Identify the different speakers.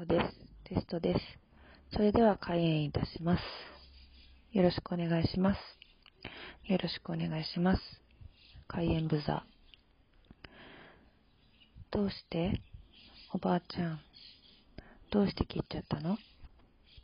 Speaker 1: トです。テストです。それでは開演いたします。よろしくお願いします。よろしくお願いします。開演ブザー。どうして？おばあちゃん。どうして切っちゃったの？